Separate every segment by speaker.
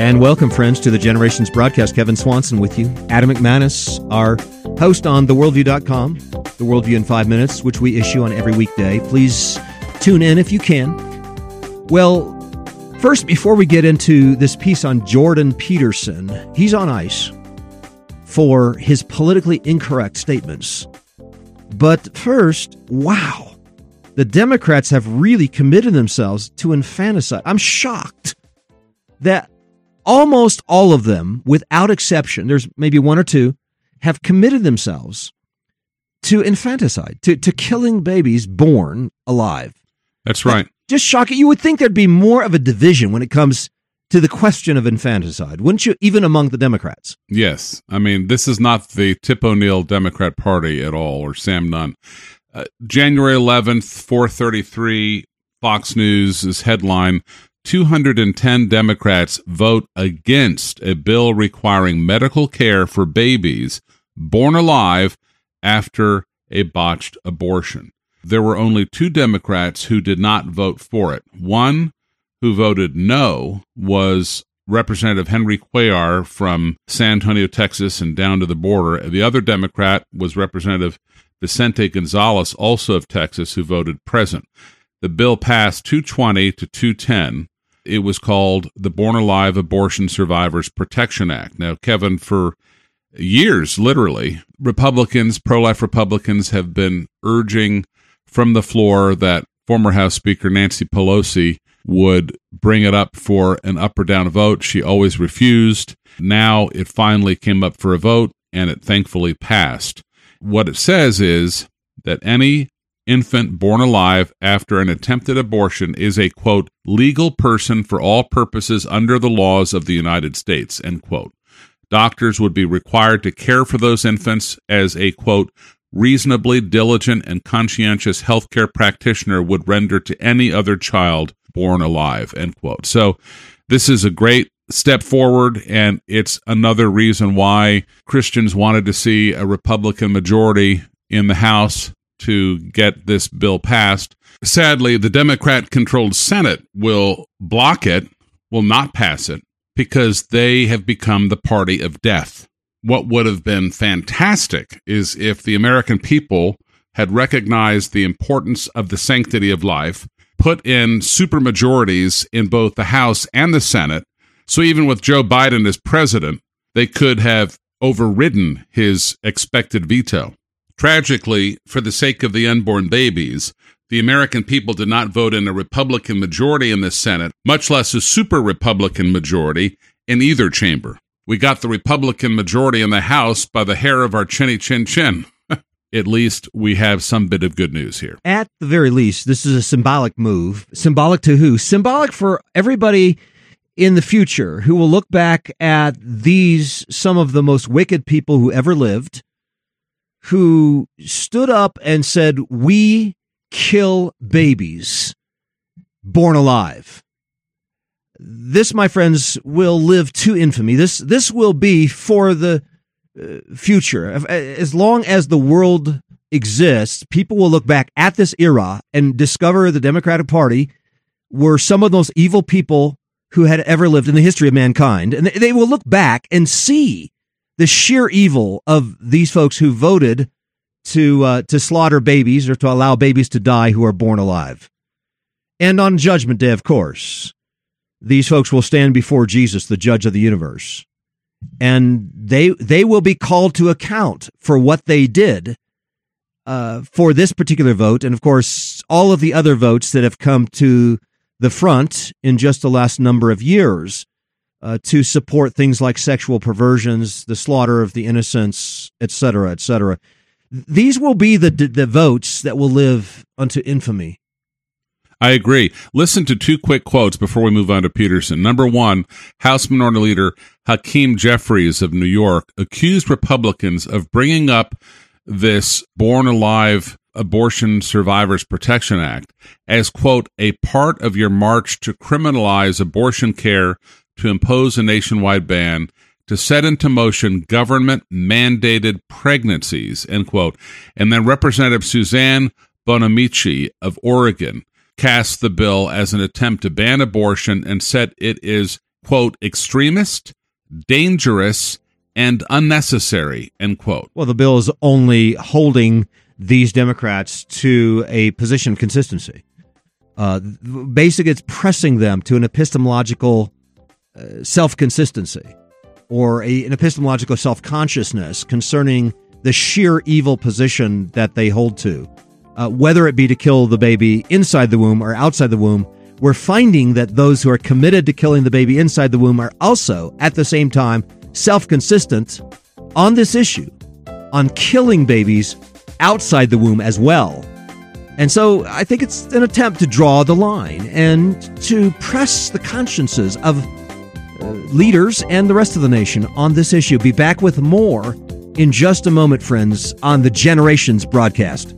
Speaker 1: And welcome, friends, to the Generations broadcast. Kevin Swanson with you. Adam McManus, our host on theworldview.com, The Worldview in Five Minutes, which we issue on every weekday. Please tune in if you can. Well, first, before we get into this piece on Jordan Peterson, he's on ice for his politically incorrect statements. But first, wow, the Democrats have really committed themselves to infanticide. I'm shocked that almost all of them, without exception, there's maybe one or two, have committed themselves to infanticide, to, to killing babies born alive.
Speaker 2: That's right.
Speaker 1: Just shocking. You would think there'd be more of a division when it comes to the question of infanticide, wouldn't you, even among the Democrats?
Speaker 2: Yes. I mean, this is not the Tip O'Neill Democrat Party at all, or Sam Nunn. Uh, January 11th, 433, Fox News' is headline 210 Democrats vote against a bill requiring medical care for babies born alive after a botched abortion. There were only two Democrats who did not vote for it. One who voted no was Representative Henry Cuellar from San Antonio, Texas, and down to the border. The other Democrat was Representative Vicente Gonzalez, also of Texas, who voted present. The bill passed 220 to 210. It was called the Born Alive Abortion Survivors Protection Act. Now, Kevin, for years, literally, Republicans, pro life Republicans, have been urging from the floor that former House Speaker Nancy Pelosi would bring it up for an up or down vote. She always refused. Now it finally came up for a vote and it thankfully passed. What it says is that any infant born alive after an attempted abortion is a quote legal person for all purposes under the laws of the United States end quote doctors would be required to care for those infants as a quote reasonably diligent and conscientious healthcare practitioner would render to any other child born alive end quote so this is a great step forward and it's another reason why christians wanted to see a republican majority in the house to get this bill passed. Sadly, the Democrat controlled Senate will block it, will not pass it, because they have become the party of death. What would have been fantastic is if the American people had recognized the importance of the sanctity of life, put in super majorities in both the House and the Senate. So even with Joe Biden as president, they could have overridden his expected veto. Tragically, for the sake of the unborn babies, the American people did not vote in a Republican majority in the Senate, much less a super Republican majority in either chamber. We got the Republican majority in the House by the hair of our chinny chin chin. At least we have some bit of good news here.
Speaker 1: At the very least, this is a symbolic move. Symbolic to who? Symbolic for everybody in the future who will look back at these, some of the most wicked people who ever lived who stood up and said, We kill babies born alive. This, my friends, will live to infamy. This, this will be for the future. As long as the world exists, people will look back at this era and discover the Democratic Party were some of those evil people who had ever lived in the history of mankind. And they will look back and see the sheer evil of these folks who voted to uh, to slaughter babies or to allow babies to die who are born alive. And on Judgment Day, of course, these folks will stand before Jesus, the Judge of the universe, and they they will be called to account for what they did uh, for this particular vote, and of course, all of the other votes that have come to the front in just the last number of years uh, to support things like sexual perversions, the slaughter of the innocents, et cetera, et cetera. These will be the, the votes that will live unto infamy.
Speaker 2: I agree. Listen to two quick quotes before we move on to Peterson. Number one, House Minority Leader Hakeem Jeffries of New York accused Republicans of bringing up this Born Alive Abortion Survivors Protection Act as, quote, a part of your march to criminalize abortion care to impose a nationwide ban to set into motion government mandated pregnancies, end quote. And then Representative Suzanne Bonamici of Oregon cast the bill as an attempt to ban abortion and said it is, quote, extremist, dangerous, and unnecessary, end quote.
Speaker 1: Well, the bill is only holding these Democrats to a position of consistency. Uh, basically, it's pressing them to an epistemological uh, self consistency or a, an epistemological self consciousness concerning the sheer evil position that they hold to, uh, whether it be to kill the baby inside the womb or outside the womb. We're finding that those who are committed to killing the baby inside the womb are also, at the same time, self consistent on this issue, on killing babies outside the womb as well. And so I think it's an attempt to draw the line and to press the consciences of uh, leaders and the rest of the nation on this issue. Be back with more in just a moment, friends, on the Generations broadcast.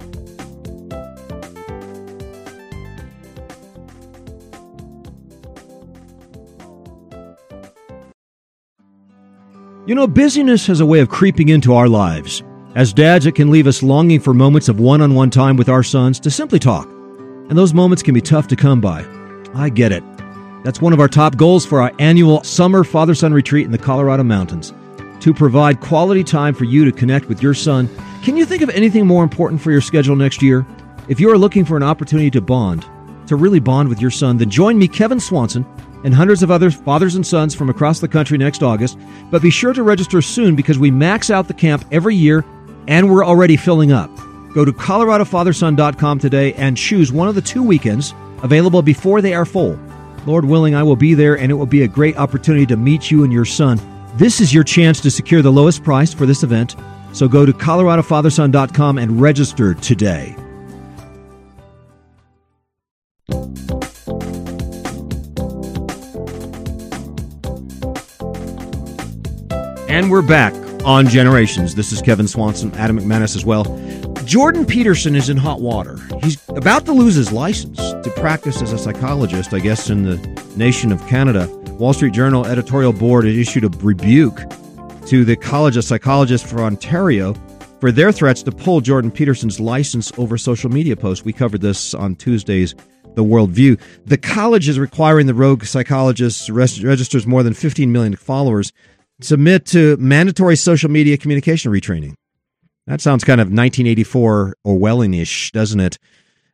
Speaker 1: You know, busyness has a way of creeping into our lives. As dads, it can leave us longing for moments of one on one time with our sons to simply talk. And those moments can be tough to come by. I get it. That's one of our top goals for our annual summer father son retreat in the Colorado Mountains to provide quality time for you to connect with your son. Can you think of anything more important for your schedule next year? If you are looking for an opportunity to bond, to really bond with your son, then join me, Kevin Swanson, and hundreds of other fathers and sons from across the country next August. But be sure to register soon because we max out the camp every year and we're already filling up. Go to coloradofatherson.com today and choose one of the two weekends available before they are full. Lord willing, I will be there and it will be a great opportunity to meet you and your son. This is your chance to secure the lowest price for this event. So go to coloradofatherson.com and register today. And we're back on Generations. This is Kevin Swanson, Adam McManus as well. Jordan Peterson is in hot water. He's about to lose his license to practice as a psychologist, I guess, in the nation of Canada. Wall Street Journal editorial board has issued a rebuke to the College of Psychologists for Ontario for their threats to pull Jordan Peterson's license over social media posts. We covered this on Tuesday's The World View. The college is requiring the rogue psychologist registers more than 15 million followers submit to mandatory social media communication retraining. That sounds kind of 1984 Orwellian-ish, doesn't it?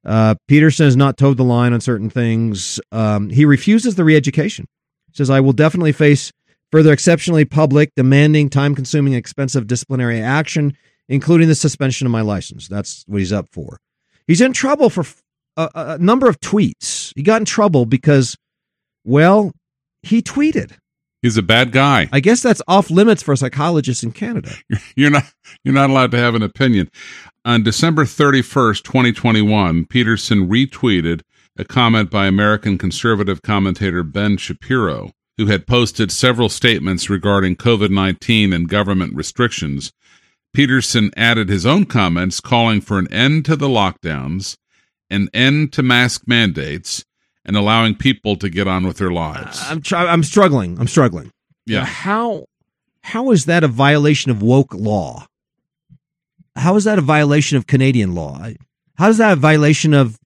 Speaker 1: Uh, Peterson has not toed the line on certain things. Um, he refuses the re-education. He says, "I will definitely face further exceptionally public, demanding, time-consuming, expensive disciplinary action, including the suspension of my license." That's what he's up for. He's in trouble for a, a number of tweets. He got in trouble because, well, he tweeted.
Speaker 2: He's a bad guy.
Speaker 1: I guess that's off limits for psychologists in Canada.
Speaker 2: You're not you're not allowed to have an opinion. On December 31st, 2021, Peterson retweeted a comment by American conservative commentator Ben Shapiro, who had posted several statements regarding COVID-19 and government restrictions. Peterson added his own comments calling for an end to the lockdowns, an end to mask mandates, and allowing people to get on with their lives.
Speaker 1: I'm try- I'm struggling. I'm struggling.
Speaker 2: Yeah.
Speaker 1: How how is that a violation of woke law? How is that a violation of Canadian law? How is that a violation of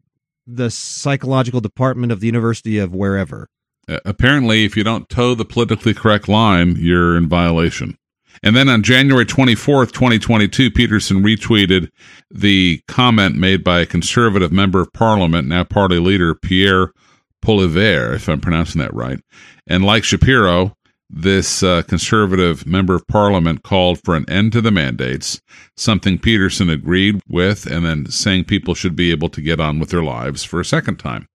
Speaker 1: the psychological department of the University of wherever?
Speaker 2: Uh, apparently, if you don't toe the politically correct line, you're in violation. And then on January 24th, 2022, Peterson retweeted the comment made by a conservative member of parliament, now party leader Pierre Poilievre, if I'm pronouncing that right. And like Shapiro, this uh, conservative member of parliament called for an end to the mandates, something Peterson agreed with, and then saying people should be able to get on with their lives for a second time.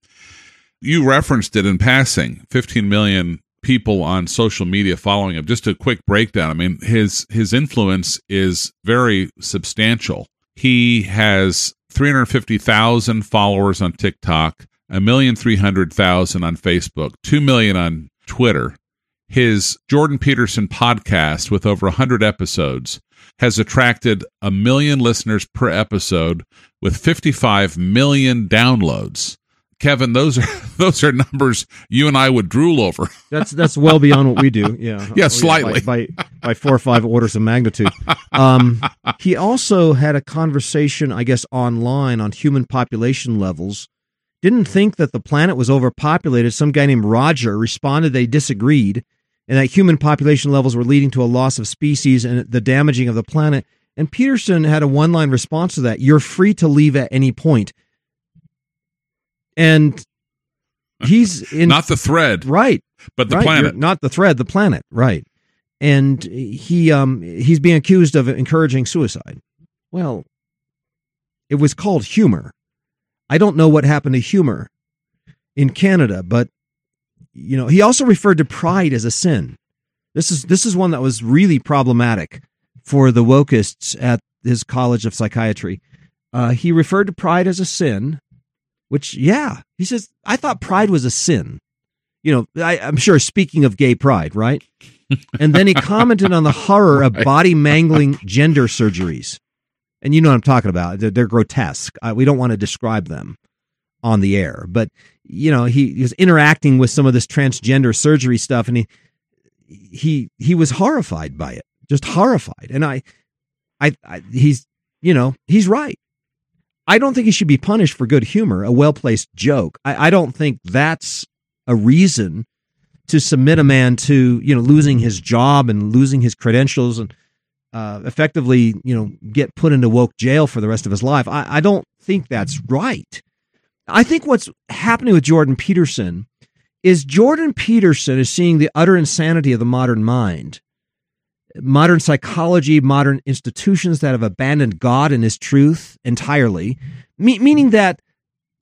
Speaker 2: You referenced it in passing 15 million people on social media following him. Just a quick breakdown. I mean, his his influence is very substantial. He has 350,000 followers on TikTok, a million three hundred thousand on Facebook, two million on Twitter. His Jordan Peterson podcast with over 100 episodes has attracted a million listeners per episode with 55 million downloads. Kevin, those are those are numbers you and I would drool over.
Speaker 1: That's that's well beyond what we do. Yeah,
Speaker 2: yeah, slightly
Speaker 1: by, by, by four or five orders of magnitude. Um, he also had a conversation, I guess, online on human population levels. Didn't think that the planet was overpopulated. Some guy named Roger responded they disagreed, and that human population levels were leading to a loss of species and the damaging of the planet. And Peterson had a one line response to that You're free to leave at any point. and he's in
Speaker 2: not the thread,
Speaker 1: right?
Speaker 2: But the
Speaker 1: right.
Speaker 2: planet,
Speaker 1: not the thread, the planet, right? And he um he's being accused of encouraging suicide. Well, it was called humor. I don't know what happened to humor in Canada, but you know, he also referred to pride as a sin. This is this is one that was really problematic for the wokists at his College of Psychiatry. Uh, he referred to pride as a sin, which, yeah, he says, I thought pride was a sin. You know, I, am sure speaking of gay pride, right? and then he commented on the horror of body mangling gender surgeries. And you know what I'm talking about. They're, they're grotesque. Uh, we don't want to describe them on the air. But, you know, he, he was interacting with some of this transgender surgery stuff and he, he, he was horrified by it, just horrified. And I, I, I he's, you know, he's right. I don't think he should be punished for good humor, a well placed joke. I, I, don't think that's a reason to submit a man to you know losing his job and losing his credentials and uh, effectively you know get put into woke jail for the rest of his life. I, I don't think that's right. I think what's happening with Jordan Peterson is Jordan Peterson is seeing the utter insanity of the modern mind modern psychology, modern institutions that have abandoned God and His truth entirely, me- meaning that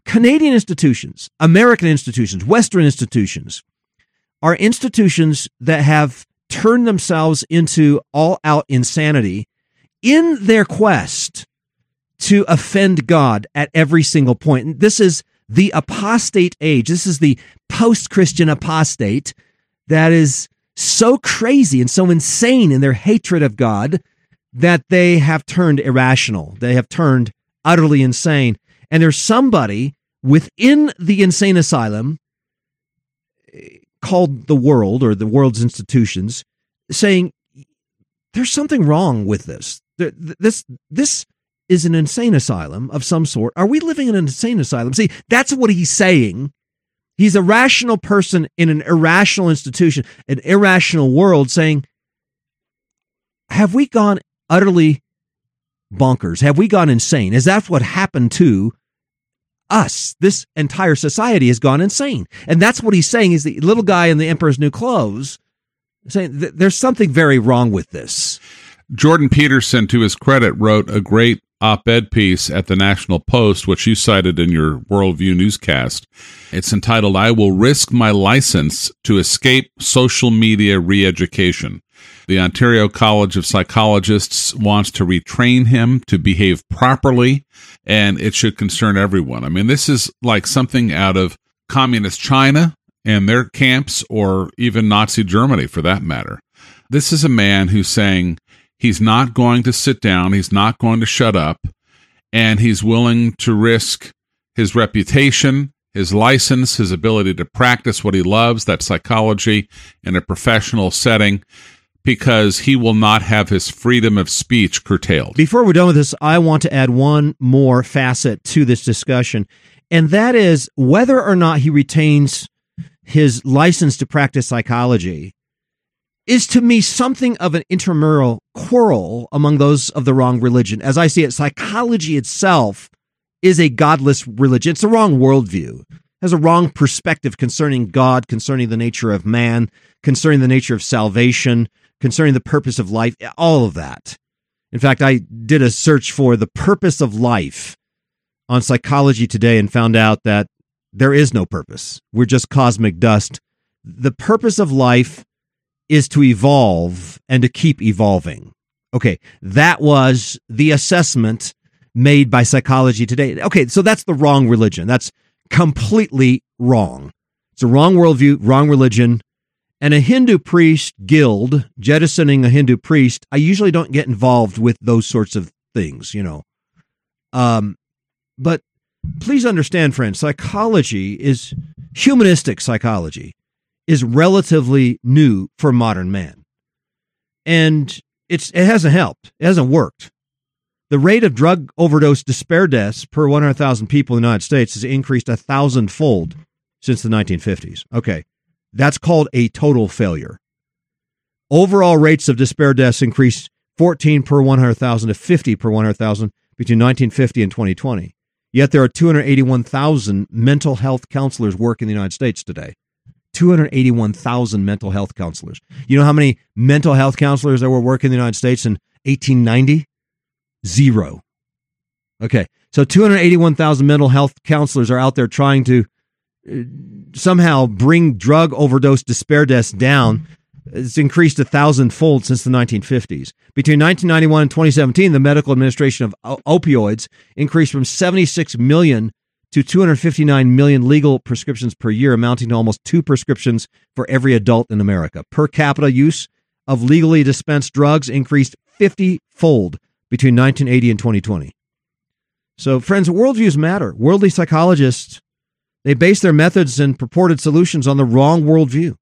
Speaker 1: Canadian institutions, American institutions, Western institutions are institutions that have turned themselves into all out insanity in their quest to offend God at every single point. And this is the apostate age. This is the post Christian apostate that is so crazy and so insane in their hatred of God that they have turned irrational. They have turned utterly insane. And there's somebody within the insane asylum called the world or the world's institutions saying there's something wrong with this. This this is an insane asylum of some sort. Are we living in an insane asylum? See, that's what he's saying He's a rational person in an irrational institution, an irrational world, saying, Have we gone utterly bonkers? Have we gone insane? Is that what happened to us? This entire society has gone insane. And that's what he's saying is the little guy in the emperor's new clothes saying there's something very wrong with this.
Speaker 2: Jordan Peterson, to his credit, wrote a great op ed piece at the National Post, which you cited in your Worldview newscast. It's entitled, I Will Risk My License to Escape Social Media Re Education. The Ontario College of Psychologists wants to retrain him to behave properly, and it should concern everyone. I mean, this is like something out of communist China and their camps, or even Nazi Germany for that matter. This is a man who's saying, He's not going to sit down. He's not going to shut up. And he's willing to risk his reputation, his license, his ability to practice what he loves, that psychology, in a professional setting, because he will not have his freedom of speech curtailed.
Speaker 1: Before we're done with this, I want to add one more facet to this discussion, and that is whether or not he retains his license to practice psychology is to me something of an intramural quarrel among those of the wrong religion. As I see it, psychology itself is a godless religion. It's a wrong worldview, it has a wrong perspective concerning God, concerning the nature of man, concerning the nature of salvation, concerning the purpose of life, all of that. In fact, I did a search for the purpose of life on psychology today and found out that there is no purpose. We're just cosmic dust. The purpose of life is to evolve and to keep evolving. Okay, that was the assessment made by psychology today. Okay, so that's the wrong religion. That's completely wrong. It's a wrong worldview, wrong religion. And a Hindu priest guild, jettisoning a Hindu priest, I usually don't get involved with those sorts of things, you know. Um, but please understand, friends, psychology is humanistic psychology is relatively new for modern man. And it's it hasn't helped. It hasn't worked. The rate of drug overdose despair deaths per 100,000 people in the United States has increased a thousandfold since the 1950s. Okay. That's called a total failure. Overall rates of despair deaths increased 14 per 100,000 to 50 per 100,000 between 1950 and 2020. Yet there are 281,000 mental health counselors work in the United States today. 281,000 mental health counselors. You know how many mental health counselors there were working in the United States in 1890? Zero. Okay. So 281,000 mental health counselors are out there trying to somehow bring drug overdose despair deaths down it's increased a thousandfold since the 1950s. Between 1991 and 2017, the medical administration of opioids increased from 76 million to 259 million legal prescriptions per year, amounting to almost two prescriptions for every adult in America. Per capita use of legally dispensed drugs increased 50 fold between 1980 and 2020. So, friends, worldviews matter. Worldly psychologists, they base their methods and purported solutions on the wrong worldview.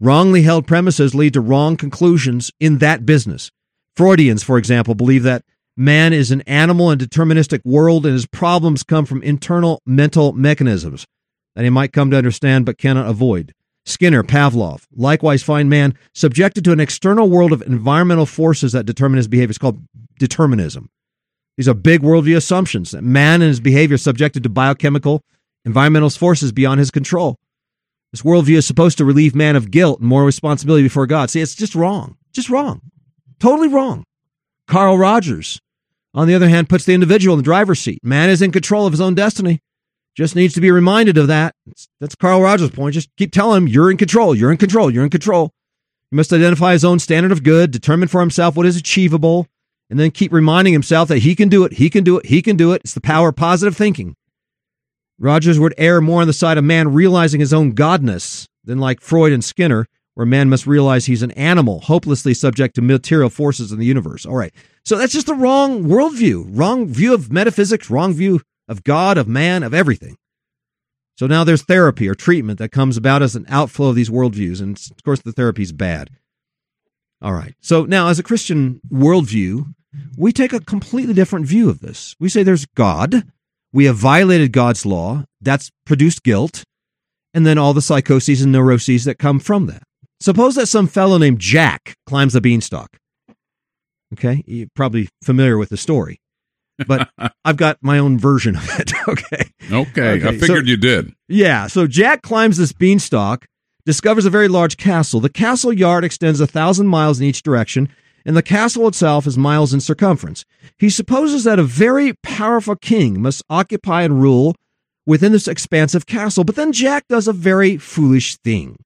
Speaker 1: Wrongly held premises lead to wrong conclusions in that business. Freudians, for example, believe that man is an animal and deterministic world and his problems come from internal mental mechanisms that he might come to understand but cannot avoid. Skinner, Pavlov, likewise find man subjected to an external world of environmental forces that determine his behavior. It's called determinism. These are big worldview assumptions that man and his behavior subjected to biochemical, environmental forces beyond his control. This worldview is supposed to relieve man of guilt and more responsibility before God. See, it's just wrong. Just wrong. Totally wrong. Carl Rogers, on the other hand, puts the individual in the driver's seat. Man is in control of his own destiny. Just needs to be reminded of that. That's Carl Rogers' point. Just keep telling him, you're in control, you're in control, you're in control. He must identify his own standard of good, determine for himself what is achievable, and then keep reminding himself that he can do it, he can do it, he can do it. It's the power of positive thinking. Rogers would err more on the side of man realizing his own godness than like Freud and Skinner, where man must realize he's an animal, hopelessly subject to material forces in the universe. All right. So that's just the wrong worldview, wrong view of metaphysics, wrong view of God, of man, of everything. So now there's therapy or treatment that comes about as an outflow of these worldviews. And of course, the therapy is bad. All right. So now, as a Christian worldview, we take a completely different view of this. We say there's God, we have violated God's law. That's produced guilt. And then all the psychoses and neuroses that come from that. Suppose that some fellow named Jack climbs a beanstalk. Okay. You're probably familiar with the story, but I've got my own version of it. Okay.
Speaker 2: Okay. okay. I figured so, you did.
Speaker 1: Yeah. So Jack climbs this beanstalk, discovers a very large castle. The castle yard extends a thousand miles in each direction and the castle itself is miles in circumference. He supposes that a very powerful king must occupy and rule within this expansive castle, but then Jack does a very foolish thing.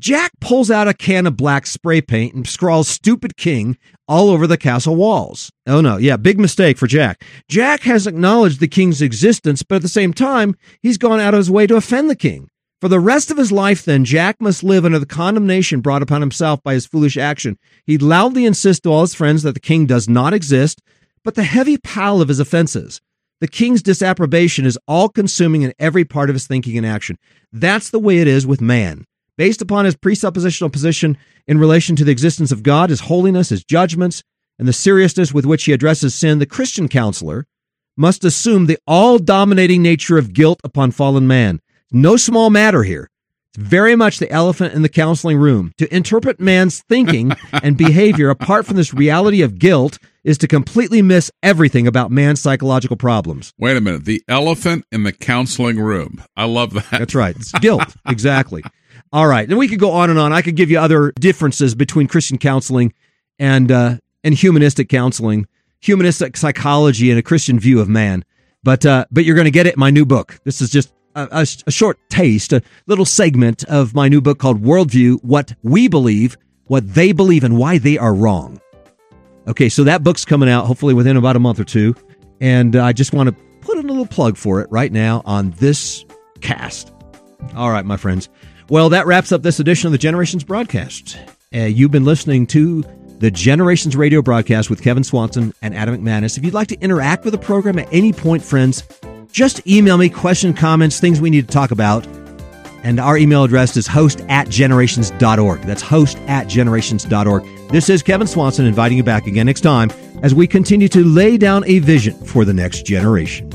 Speaker 1: Jack pulls out a can of black spray paint and scrawls stupid king all over the castle walls. Oh no, yeah, big mistake for Jack. Jack has acknowledged the king's existence, but at the same time, he's gone out of his way to offend the king. For the rest of his life, then, Jack must live under the condemnation brought upon himself by his foolish action. He loudly insists to all his friends that the king does not exist, but the heavy pile of his offenses, the king's disapprobation, is all consuming in every part of his thinking and action. That's the way it is with man. Based upon his presuppositional position in relation to the existence of God, his holiness, his judgments, and the seriousness with which he addresses sin, the Christian counselor must assume the all dominating nature of guilt upon fallen man no small matter here. It's very much the elephant in the counseling room. To interpret man's thinking and behavior apart from this reality of guilt is to completely miss everything about man's psychological problems.
Speaker 2: Wait a minute. The elephant in the counseling room. I love that.
Speaker 1: That's right. It's guilt. exactly. All right. And we could go on and on. I could give you other differences between Christian counseling and uh, and humanistic counseling, humanistic psychology and a Christian view of man. But uh, but you're going to get it in my new book. This is just a, a, short taste, a little segment of my new book called Worldview What We Believe, What They Believe, and Why They Are Wrong. Okay, so that book's coming out hopefully within about a month or two. And I just want to put a little plug for it right now on this cast. All right, my friends. Well, that wraps up this edition of the Generations broadcast. Uh, you've been listening to the Generations radio broadcast with Kevin Swanson and Adam McManus. If you'd like to interact with the program at any point, friends, just email me question, comments, things we need to talk about. And our email address is host at generations.org. That's host at generations.org. This is Kevin Swanson inviting you back again next time as we continue to lay down a vision for the next generation.